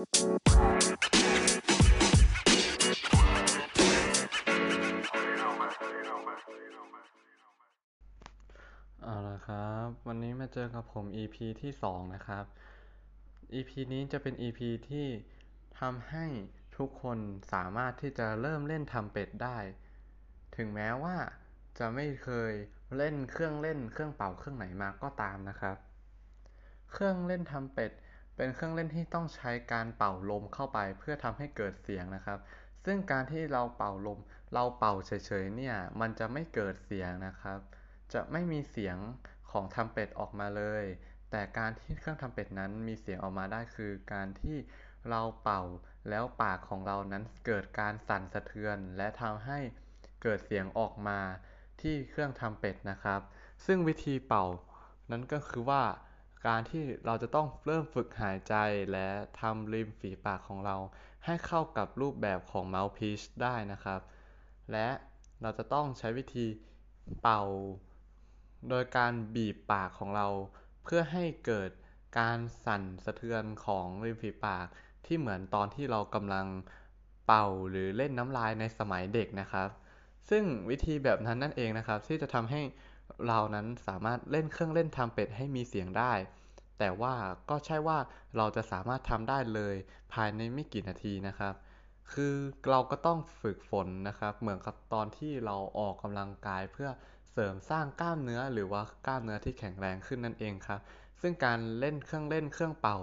เอาละครับ วันนี้มาเจอกับผม EP ที่สองนะครับ EP นี้จะเป็น EP ที่ทำให้ทุกคนสามารถที่จะเริ่มเล่นทำเป็ดได้ ถึงแม้ว่าจะไม่เคยเล่นเครื่องเล่นเครื่องเป่าเครื่องไหนมาก็ตามนะครับ เครื่องเล่นทำเป็ด เป็นเครื่องเล่นที่ต้องใช้การเป่าลมเข้าไปเพื่อทำให้เกิดเสียงนะครับ ซึ่งการที่เราเป่าลม เราเป่าเฉยๆเนี่ย มันจะไม่เกิดเสียงนะครับ จะไม่มีเสียงของทำเป็ดออกมาเลย แต่การที่เครื่องทำเป็ดนั้นมีเสียงออกมาได้คือการที่เราเป่าแล้วปากของเรานั้นเกิดการสั่นสะเทือน และทำให้เกิดเสียงออกมาที่เครื่องทำเป็ดนะครับ ซึ่งวิธีเป่านั้นก็คือว่า การที่เราจะต้องเริ่มฝึกหายใจและทำริมฝีปากของเรา ให้เข้ากับรูปแบบของ mouthpiece ได้นะครับ และเราจะต้องใช้วิธีเป่า โดยการบีบปากของเรา เพื่อให้เกิดการสั่นสะเทือนของริมฝีปากที่เหมือนตอนที่เรากำลังเป่าหรือเล่นน้ำลายในสมัยเด็กนะครับ ซึ่งวิธีแบบนั้นนั่นเองนะครับ ที่จะทำให้ เรานั้นสามารถเล่นเครื่องเล่นทำเป็ดให้มีเสียงได้ แต่ว่าก็ใช่ว่าเราจะสามารถทำได้เลยภายในไม่กี่นาทีนะครับ คือเราก็ต้องฝึกฝนนะครับ เหมือนกับตอนที่เราออกกำลังกายเพื่อเสริมสร้างกล้ามเนื้อหรือว่ากล้ามเนื้อที่แข็งแรงขึ้นนั่นเองครับ ซึ่งการเล่นเครื่องเล่นเครื่องเป่า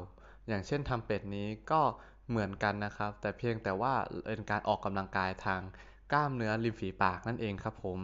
อย่างเช่นทำเป็ดนี้ก็เหมือนกันนะครับ แต่เพียงแต่ว่าเป็นการออกกำลังกายทางกล้ามเนื้อริมฝีปากนั่นเองครับผม